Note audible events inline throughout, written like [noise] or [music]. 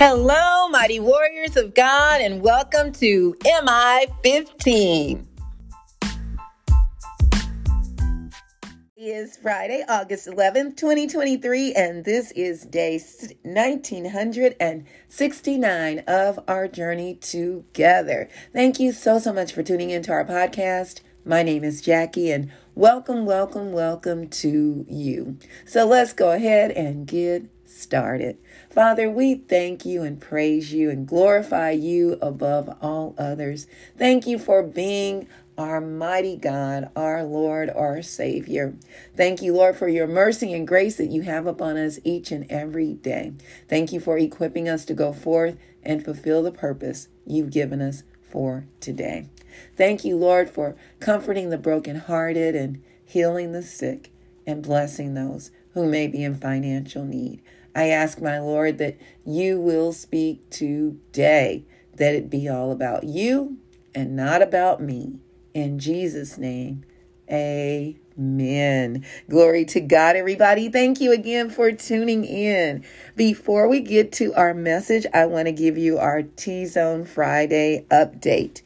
Hello, mighty warriors of God, and welcome to MI 15. It is Friday, August 11th, 2023, and this is day 1969 of our journey together. Thank you so, so much for tuning into our podcast. My name is Jackie, and welcome, welcome, welcome to you. So let's go ahead and get started. Father, we thank you and praise you and glorify you above all others. Thank you for being our mighty God, our Lord, our Savior. Thank you, Lord, for your mercy and grace that you have upon us each and every day. Thank you for equipping us to go forth and fulfill the purpose you've given us for today. Thank you, Lord, for comforting the brokenhearted and healing the sick and blessing those who may be in financial need. I ask, my Lord, that you will speak today, that it be all about you and not about me. In Jesus' name, amen. Glory to God, everybody. Thank you again for tuning in. Before we get to our message, I want to give you our T Zone Friday update.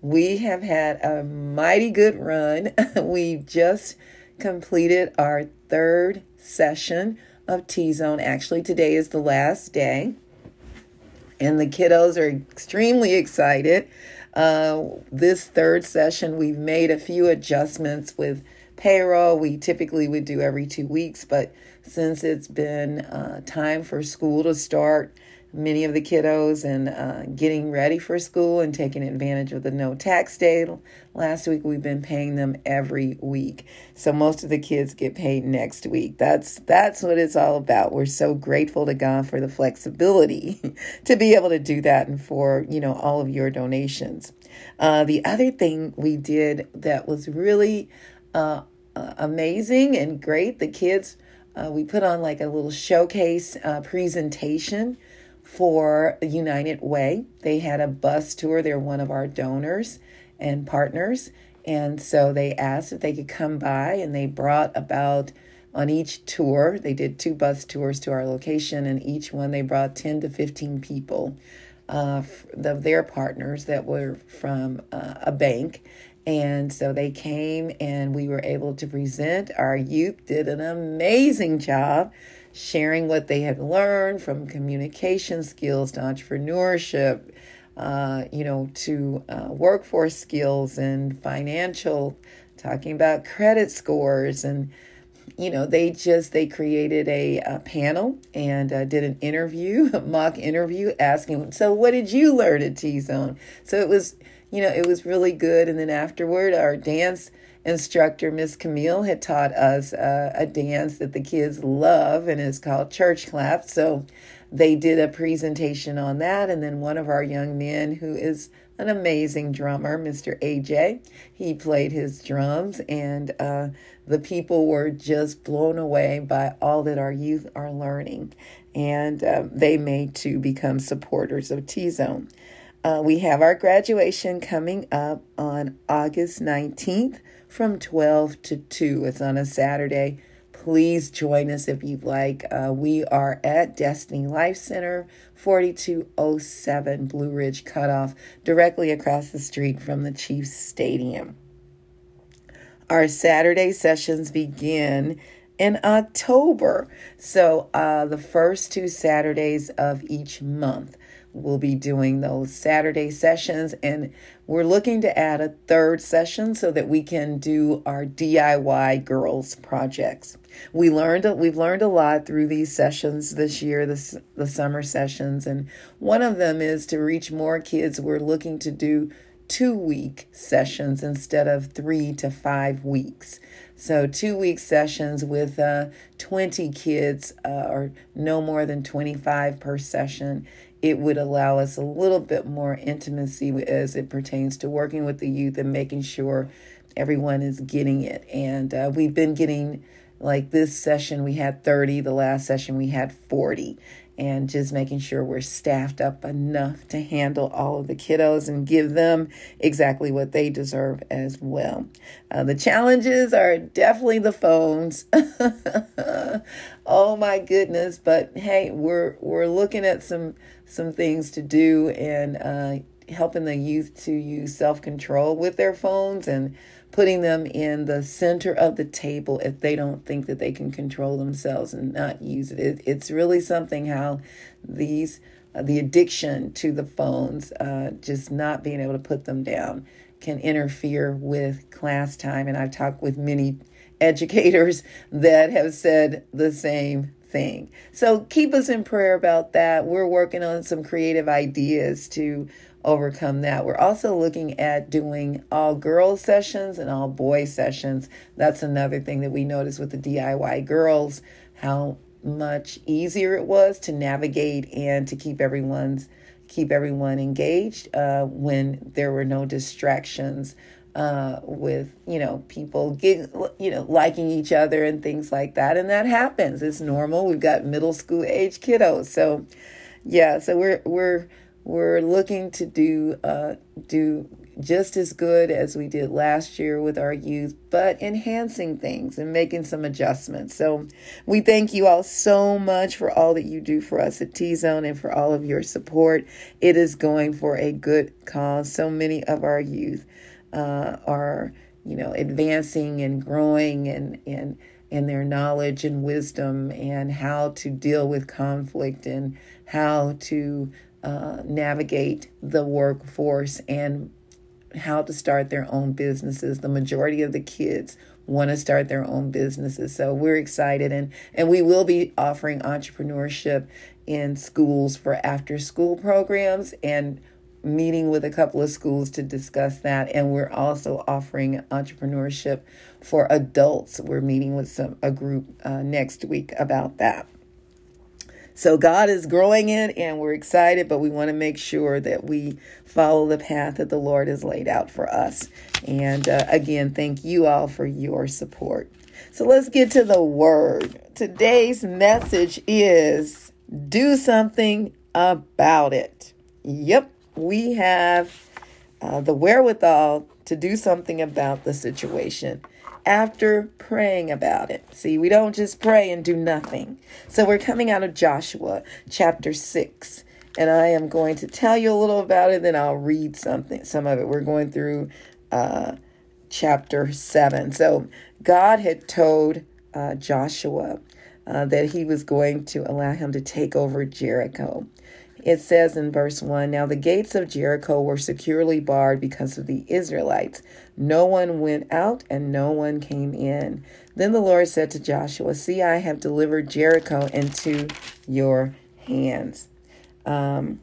We have had a mighty good run. [laughs] We've just completed our third session of T Zone. Actually, today is the last day, and the kiddos are extremely excited. Uh, this third session, we've made a few adjustments with payroll. We typically would do every two weeks, but since it's been uh, time for school to start, many of the kiddos and uh, getting ready for school and taking advantage of the no tax day. Last week we've been paying them every week, so most of the kids get paid next week. That's that's what it's all about. We're so grateful to God for the flexibility [laughs] to be able to do that and for you know all of your donations. Uh, the other thing we did that was really uh, uh amazing and great, the kids. Uh, we put on like a little showcase uh, presentation for United Way. They had a bus tour. They're one of our donors and partners. And so they asked if they could come by, and they brought about on each tour, they did two bus tours to our location, and each one they brought 10 to 15 people uh, of their partners that were from uh, a bank. And so they came, and we were able to present. Our youth did an amazing job sharing what they had learned from communication skills to entrepreneurship, uh, you know, to uh, workforce skills and financial, talking about credit scores and you know they just they created a, a panel and uh, did an interview [laughs] mock interview asking so what did you learn at t-zone? So it was you know it was really good. And then afterward our dance instructor, Miss Camille, had taught us uh, a dance that the kids love and is called Church Clap. So they did a presentation on that. And then one of our young men, who is an amazing drummer, Mr. AJ, he played his drums, and uh, the people were just blown away by all that our youth are learning. And uh, they made to become supporters of T Zone. Uh, we have our graduation coming up on August 19th from 12 to 2. It's on a Saturday. Please join us if you'd like. Uh, we are at Destiny Life Center, 4207 Blue Ridge Cutoff, directly across the street from the Chiefs Stadium. Our Saturday sessions begin in October. So, uh, the first two Saturdays of each month we'll be doing those Saturday sessions and we're looking to add a third session so that we can do our DIY girls projects. We learned we've learned a lot through these sessions this year, this the summer sessions and one of them is to reach more kids. We're looking to do two week sessions instead of three to five weeks. So, two week sessions with uh, 20 kids uh, or no more than 25 per session it would allow us a little bit more intimacy as it pertains to working with the youth and making sure everyone is getting it. And uh, we've been getting, like this session, we had 30, the last session, we had 40. And just making sure we're staffed up enough to handle all of the kiddos and give them exactly what they deserve as well. Uh, the challenges are definitely the phones. [laughs] oh my goodness! But hey, we're we're looking at some some things to do and uh, helping the youth to use self control with their phones and putting them in the center of the table if they don't think that they can control themselves and not use it. it it's really something how these uh, the addiction to the phones, uh, just not being able to put them down, can interfere with class time. And I've talked with many educators [laughs] that have said the same thing. So keep us in prayer about that. We're working on some creative ideas to overcome that. We're also looking at doing all girls sessions and all boys sessions. That's another thing that we noticed with the DIY girls, how much easier it was to navigate and to keep everyone's keep everyone engaged uh, when there were no distractions uh, with you know people get you know liking each other and things like that and that happens it's normal we've got middle school age kiddos so yeah so we're we're we're looking to do uh, do just as good as we did last year with our youth, but enhancing things and making some adjustments. So we thank you all so much for all that you do for us at T Zone and for all of your support. It is going for a good cause. So many of our youth uh, are, you know, advancing and growing and and and their knowledge and wisdom and how to deal with conflict and how to uh, navigate the workforce and how to start their own businesses. The majority of the kids want to start their own businesses. So we're excited and and we will be offering entrepreneurship in schools for after school programs and meeting with a couple of schools to discuss that and we're also offering entrepreneurship for adults. We're meeting with some a group uh, next week about that. So God is growing it and we're excited, but we want to make sure that we follow the path that the Lord has laid out for us. And uh, again, thank you all for your support. So let's get to the word. Today's message is do something about it. Yep, we have uh, the wherewithal to do something about the situation after praying about it. See, we don't just pray and do nothing. So we're coming out of Joshua chapter 6. And I am going to tell you a little about it, then I'll read something, some of it. We're going through uh, chapter 7. So God had told uh, Joshua uh, that he was going to allow him to take over Jericho it says in verse 1 Now the gates of Jericho were securely barred because of the Israelites. No one went out and no one came in. Then the Lord said to Joshua, See, I have delivered Jericho into your hands. Um,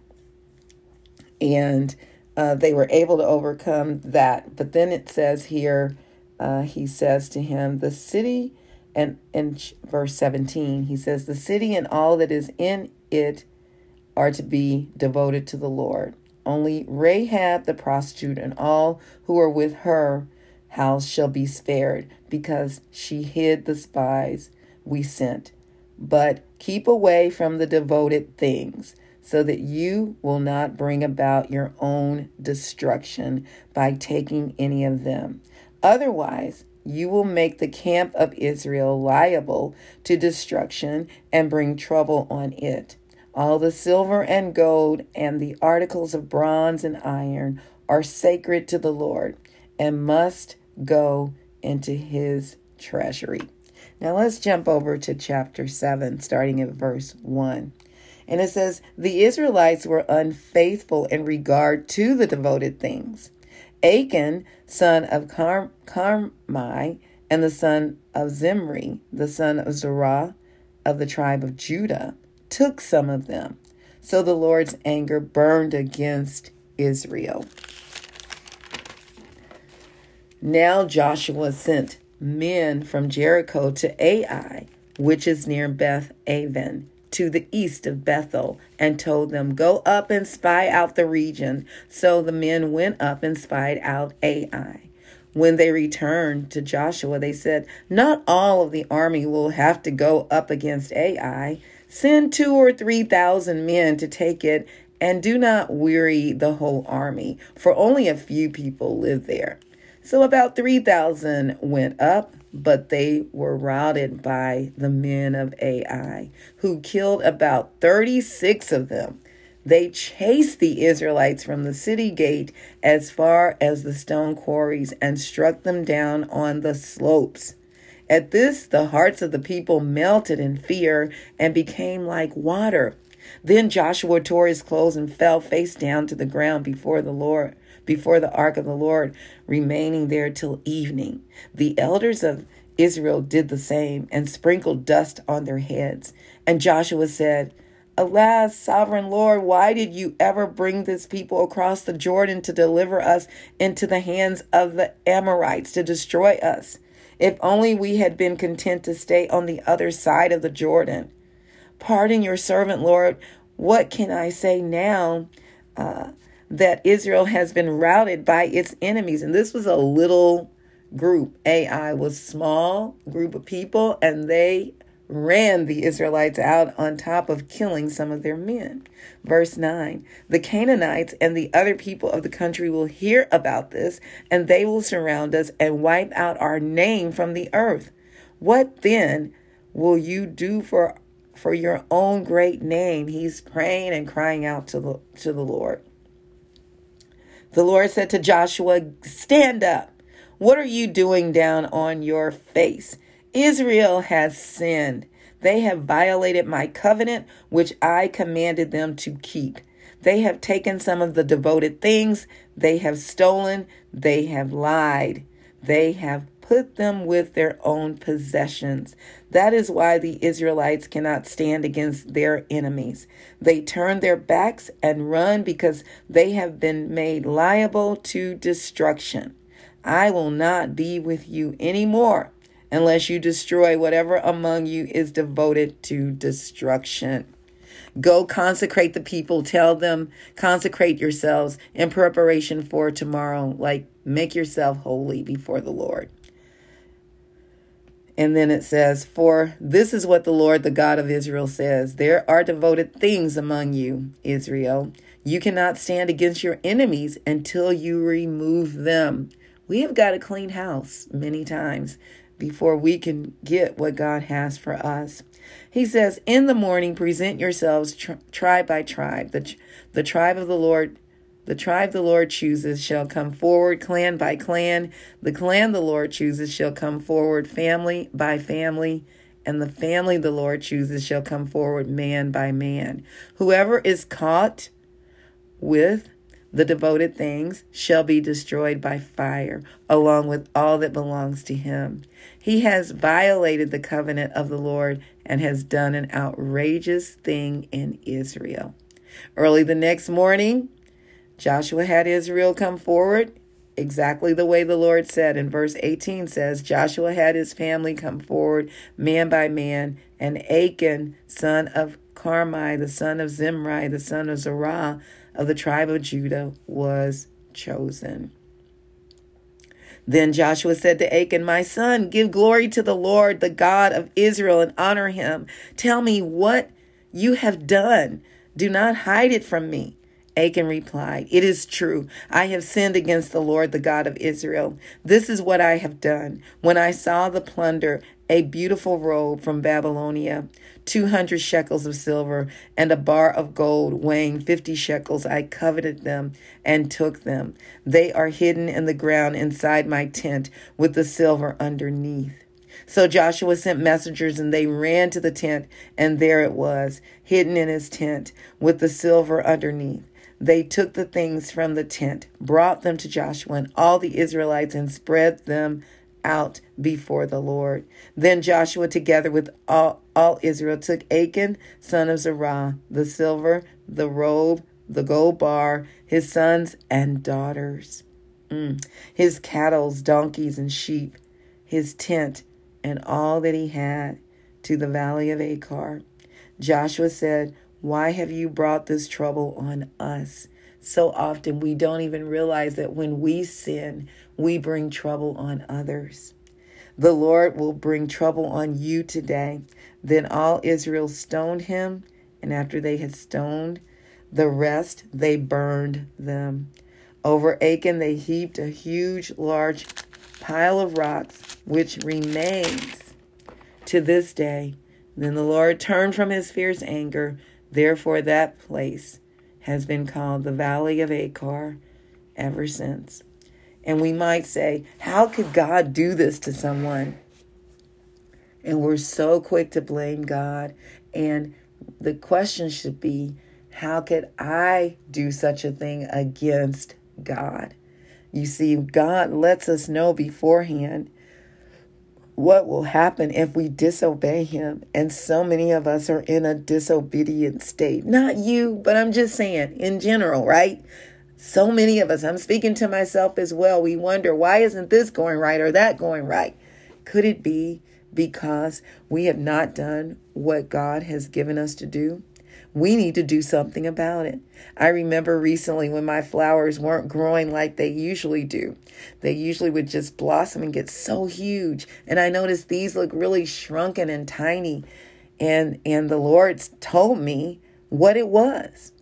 and uh, they were able to overcome that. But then it says here, uh, he says to him, The city, and in verse 17, he says, The city and all that is in it are to be devoted to the Lord. Only Rahab the prostitute and all who are with her house shall be spared, because she hid the spies we sent. But keep away from the devoted things, so that you will not bring about your own destruction by taking any of them. Otherwise, you will make the camp of Israel liable to destruction and bring trouble on it. All the silver and gold and the articles of bronze and iron are sacred to the Lord and must go into his treasury. Now let's jump over to chapter 7, starting at verse 1. And it says, The Israelites were unfaithful in regard to the devoted things. Achan, son of Car- Carmi, and the son of Zimri, the son of Zerah of the tribe of Judah, took some of them. So the Lord's anger burned against Israel. Now Joshua sent men from Jericho to Ai, which is near Beth Aven, to the east of Bethel, and told them, Go up and spy out the region. So the men went up and spied out Ai. When they returned to Joshua, they said, Not all of the army will have to go up against Ai. Send two or three thousand men to take it, and do not weary the whole army, for only a few people live there. So about 3,000 went up, but they were routed by the men of Ai, who killed about 36 of them. They chased the Israelites from the city gate as far as the stone quarries and struck them down on the slopes. At this, the hearts of the people melted in fear and became like water. Then Joshua tore his clothes and fell face down to the ground before the Lord, before the ark of the Lord, remaining there till evening. The elders of Israel did the same and sprinkled dust on their heads. And Joshua said, Alas, sovereign Lord, why did you ever bring this people across the Jordan to deliver us into the hands of the Amorites to destroy us? If only we had been content to stay on the other side of the Jordan. Pardon your servant, Lord. What can I say now uh, that Israel has been routed by its enemies? And this was a little group. Ai was small group of people, and they ran the Israelites out on top of killing some of their men. Verse 9 The Canaanites and the other people of the country will hear about this, and they will surround us and wipe out our name from the earth. What then will you do for for your own great name? He's praying and crying out to the to the Lord. The Lord said to Joshua, Stand up. What are you doing down on your face? Israel has sinned. They have violated my covenant, which I commanded them to keep. They have taken some of the devoted things. They have stolen. They have lied. They have put them with their own possessions. That is why the Israelites cannot stand against their enemies. They turn their backs and run because they have been made liable to destruction. I will not be with you anymore unless you destroy whatever among you is devoted to destruction. Go consecrate the people. Tell them, consecrate yourselves in preparation for tomorrow. Like, make yourself holy before the Lord. And then it says, For this is what the Lord, the God of Israel, says There are devoted things among you, Israel. You cannot stand against your enemies until you remove them. We have got to clean house many times before we can get what God has for us. He says, In the morning, present yourselves tri- tribe by tribe. The, the tribe of the Lord, the tribe the Lord chooses shall come forward, clan by clan. The clan the Lord chooses shall come forward, family by family. And the family the Lord chooses shall come forward, man by man. Whoever is caught with the devoted things shall be destroyed by fire, along with all that belongs to him. He has violated the covenant of the Lord and has done an outrageous thing in Israel. Early the next morning, Joshua had Israel come forward exactly the way the Lord said. In verse 18 says, Joshua had his family come forward, man by man, and Achan, son of Carmi, the son of Zimri, the son of Zerah, of the tribe of Judah was chosen. Then Joshua said to Achan, My son, give glory to the Lord, the God of Israel, and honor him. Tell me what you have done. Do not hide it from me. Achan replied, It is true. I have sinned against the Lord, the God of Israel. This is what I have done. When I saw the plunder, a beautiful robe from Babylonia, 200 shekels of silver, and a bar of gold weighing 50 shekels, I coveted them and took them. They are hidden in the ground inside my tent with the silver underneath. So Joshua sent messengers, and they ran to the tent, and there it was, hidden in his tent, with the silver underneath. They took the things from the tent, brought them to Joshua and all the Israelites, and spread them out before the Lord. Then Joshua, together with all, all Israel, took Achan, son of Zerah, the silver, the robe, the gold bar, his sons and daughters, mm. his cattle, donkeys, and sheep, his tent, and all that he had to the valley of Achor. Joshua said, why have you brought this trouble on us? So often we don't even realize that when we sin, we bring trouble on others. The Lord will bring trouble on you today. Then all Israel stoned him, and after they had stoned the rest, they burned them. Over Achan, they heaped a huge, large pile of rocks which remains to this day. Then the Lord turned from his fierce anger. Therefore, that place has been called the Valley of Achor ever since. And we might say, How could God do this to someone? And we're so quick to blame God. And the question should be, How could I do such a thing against God? You see, God lets us know beforehand what will happen if we disobey Him. And so many of us are in a disobedient state. Not you, but I'm just saying in general, right? So many of us, I'm speaking to myself as well. We wonder, why isn't this going right or that going right? Could it be because we have not done what God has given us to do? We need to do something about it. I remember recently when my flowers weren't growing like they usually do. They usually would just blossom and get so huge. And I noticed these look really shrunken and tiny. And and the Lord told me what it was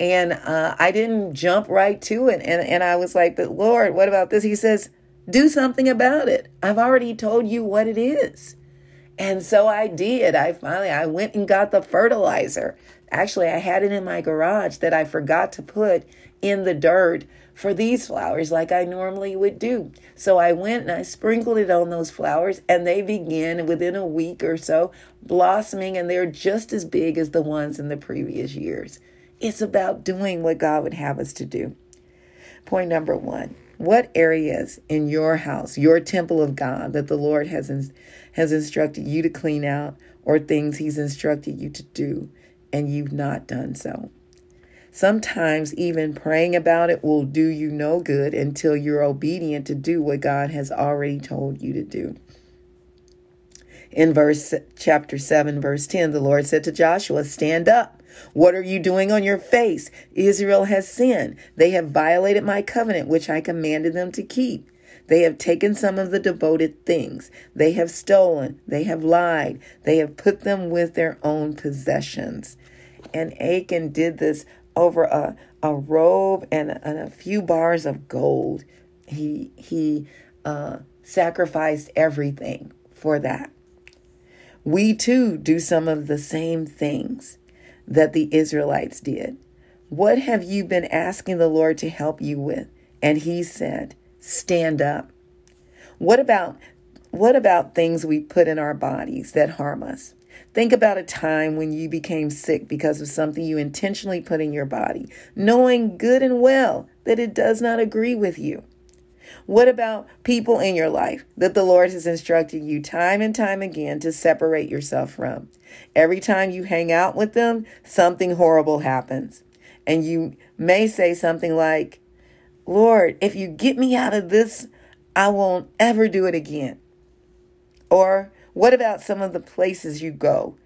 and uh, I didn't jump right to it. And, and I was like, but Lord, what about this? He says, do something about it. I've already told you what it is. And so I did. I finally, I went and got the fertilizer. Actually, I had it in my garage that I forgot to put in the dirt for these flowers like I normally would do. So I went and I sprinkled it on those flowers and they began within a week or so blossoming and they're just as big as the ones in the previous years. It's about doing what God would have us to do. Point number one what areas in your house, your temple of God, that the Lord has, in, has instructed you to clean out, or things He's instructed you to do, and you've not done so? Sometimes even praying about it will do you no good until you're obedient to do what God has already told you to do. In verse chapter 7 verse 10 the Lord said to Joshua, "Stand up what are you doing on your face? Israel has sinned. They have violated my covenant, which I commanded them to keep. They have taken some of the devoted things. They have stolen. They have lied. They have put them with their own possessions. And Achan did this over a, a robe and, and a few bars of gold. He, he uh, sacrificed everything for that. We too do some of the same things that the Israelites did. What have you been asking the Lord to help you with? And he said, Stand up. What about what about things we put in our bodies that harm us? Think about a time when you became sick because of something you intentionally put in your body, knowing good and well that it does not agree with you. What about people in your life that the Lord has instructed you time and time again to separate yourself from? Every time you hang out with them, something horrible happens. And you may say something like, Lord, if you get me out of this, I won't ever do it again. Or what about some of the places you go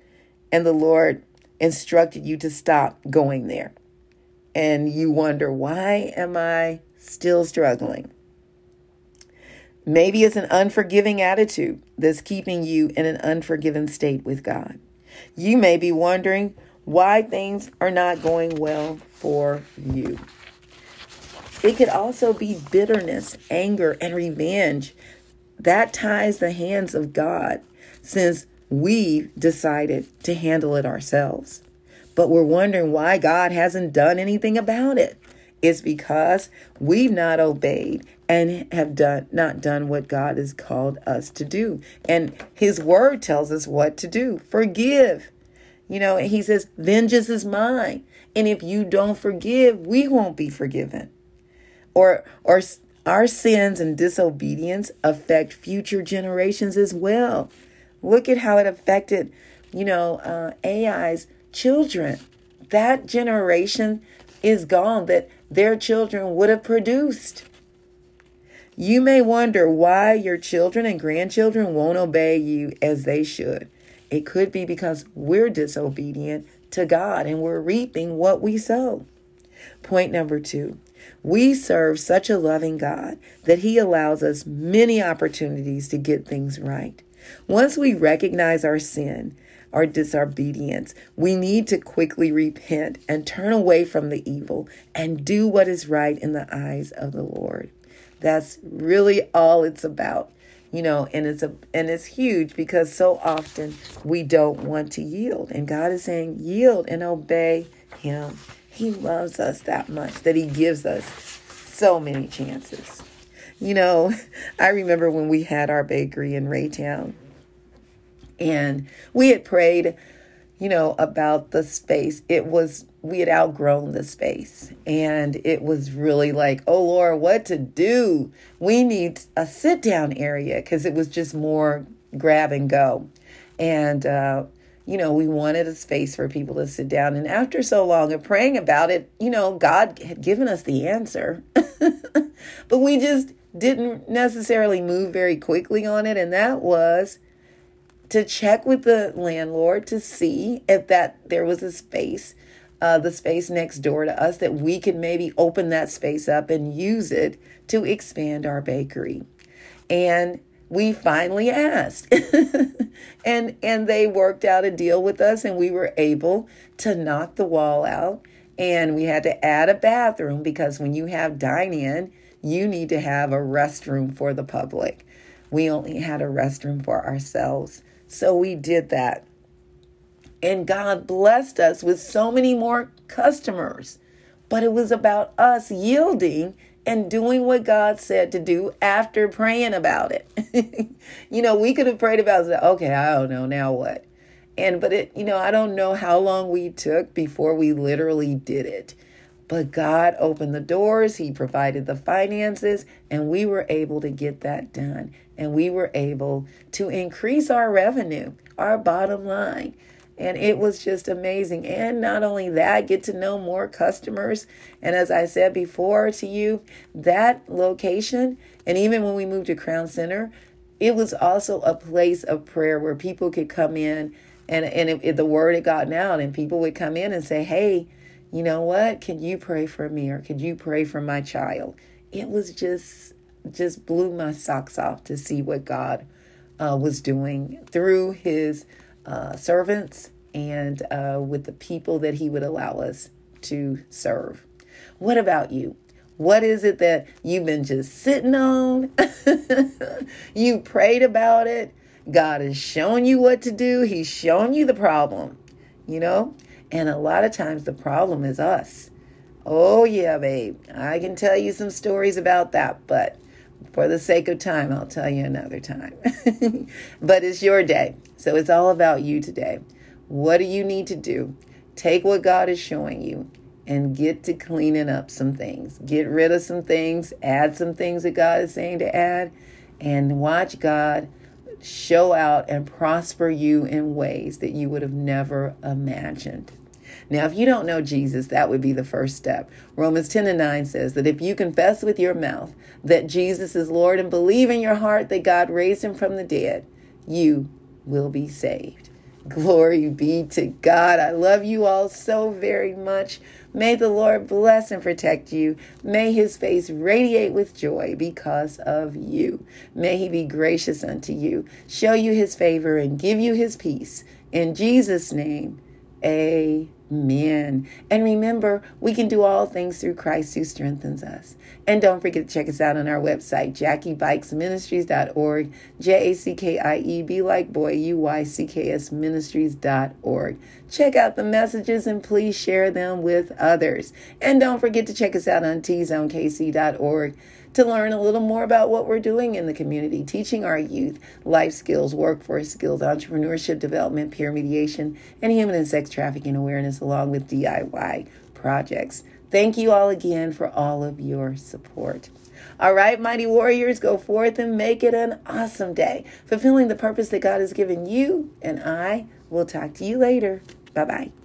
and the Lord instructed you to stop going there? And you wonder, why am I still struggling? Maybe it's an unforgiving attitude that's keeping you in an unforgiven state with God. You may be wondering why things are not going well for you. It could also be bitterness, anger, and revenge. That ties the hands of God since we've decided to handle it ourselves. But we're wondering why God hasn't done anything about it. It's because we've not obeyed and have done not done what God has called us to do. And his word tells us what to do. Forgive. You know, he says, vengeance is mine. And if you don't forgive, we won't be forgiven. Or or our sins and disobedience affect future generations as well. Look at how it affected, you know, uh, AI's children. That generation is gone that their children would have produced. You may wonder why your children and grandchildren won't obey you as they should. It could be because we're disobedient to God and we're reaping what we sow. Point number two we serve such a loving God that He allows us many opportunities to get things right. Once we recognize our sin, our disobedience. We need to quickly repent and turn away from the evil and do what is right in the eyes of the Lord. That's really all it's about. You know, and it's a and it's huge because so often we don't want to yield. And God is saying, yield and obey him. He loves us that much that he gives us so many chances. You know, [laughs] I remember when we had our bakery in Raytown and we had prayed, you know, about the space. It was we had outgrown the space and it was really like oh lord what to do? We need a sit down area because it was just more grab and go. And uh, you know we wanted a space for people to sit down and after so long of praying about it you know god had given us the answer. [laughs] But we just didn't necessarily move very quickly on it and that was to check with the landlord to see if that there was a space uh, the space next door to us that we could maybe open that space up and use it to expand our bakery. And we finally asked [laughs] and and they worked out a deal with us and we were able to knock the wall out and we had to add a bathroom because when you have dine in you need to have a restroom for the public we only had a restroom for ourselves so we did that and God blessed us with so many more customers. But it was about us yielding and doing what God said to do after praying about it. [laughs] you know, we could have prayed about it. Okay, I don't know. Now what? And, but it, you know, I don't know how long we took before we literally did it. But God opened the doors, He provided the finances, and we were able to get that done. And we were able to increase our revenue, our bottom line. And it was just amazing. And not only that, get to know more customers. And as I said before to you, that location, and even when we moved to Crown Center, it was also a place of prayer where people could come in and, and it, it, the word had gotten out, and people would come in and say, Hey, you know what? Can you pray for me or could you pray for my child? It was just just blew my socks off to see what God uh, was doing through his uh, servants and uh, with the people that He would allow us to serve. What about you? What is it that you've been just sitting on? [laughs] you prayed about it. God has shown you what to do. He's shown you the problem, you know? And a lot of times the problem is us. Oh, yeah, babe. I can tell you some stories about that, but for the sake of time, I'll tell you another time. [laughs] but it's your day. So it's all about you today. What do you need to do? Take what God is showing you and get to cleaning up some things. Get rid of some things, add some things that God is saying to add, and watch God show out and prosper you in ways that you would have never imagined. Now, if you don't know Jesus, that would be the first step. Romans 10 and 9 says that if you confess with your mouth that Jesus is Lord and believe in your heart that God raised him from the dead, you will be saved. Glory be to God. I love you all so very much. May the Lord bless and protect you. May his face radiate with joy because of you. May he be gracious unto you, show you his favor, and give you his peace. In Jesus' name, amen. And remember, we can do all things through Christ who strengthens us. And don't forget to check us out on our website, JackieBuycksMinistries.org, J A C K I E B like boy, U Y C K S Ministries.org. Check out the messages and please share them with others. And don't forget to check us out on TZoneKC.org to learn a little more about what we're doing in the community, teaching our youth life skills, workforce skills, entrepreneurship development, peer mediation, and human and sex trafficking awareness, along with DIY projects. Thank you all again for all of your support. All right, mighty warriors, go forth and make it an awesome day, fulfilling the purpose that God has given you, and I will talk to you later. Bye bye.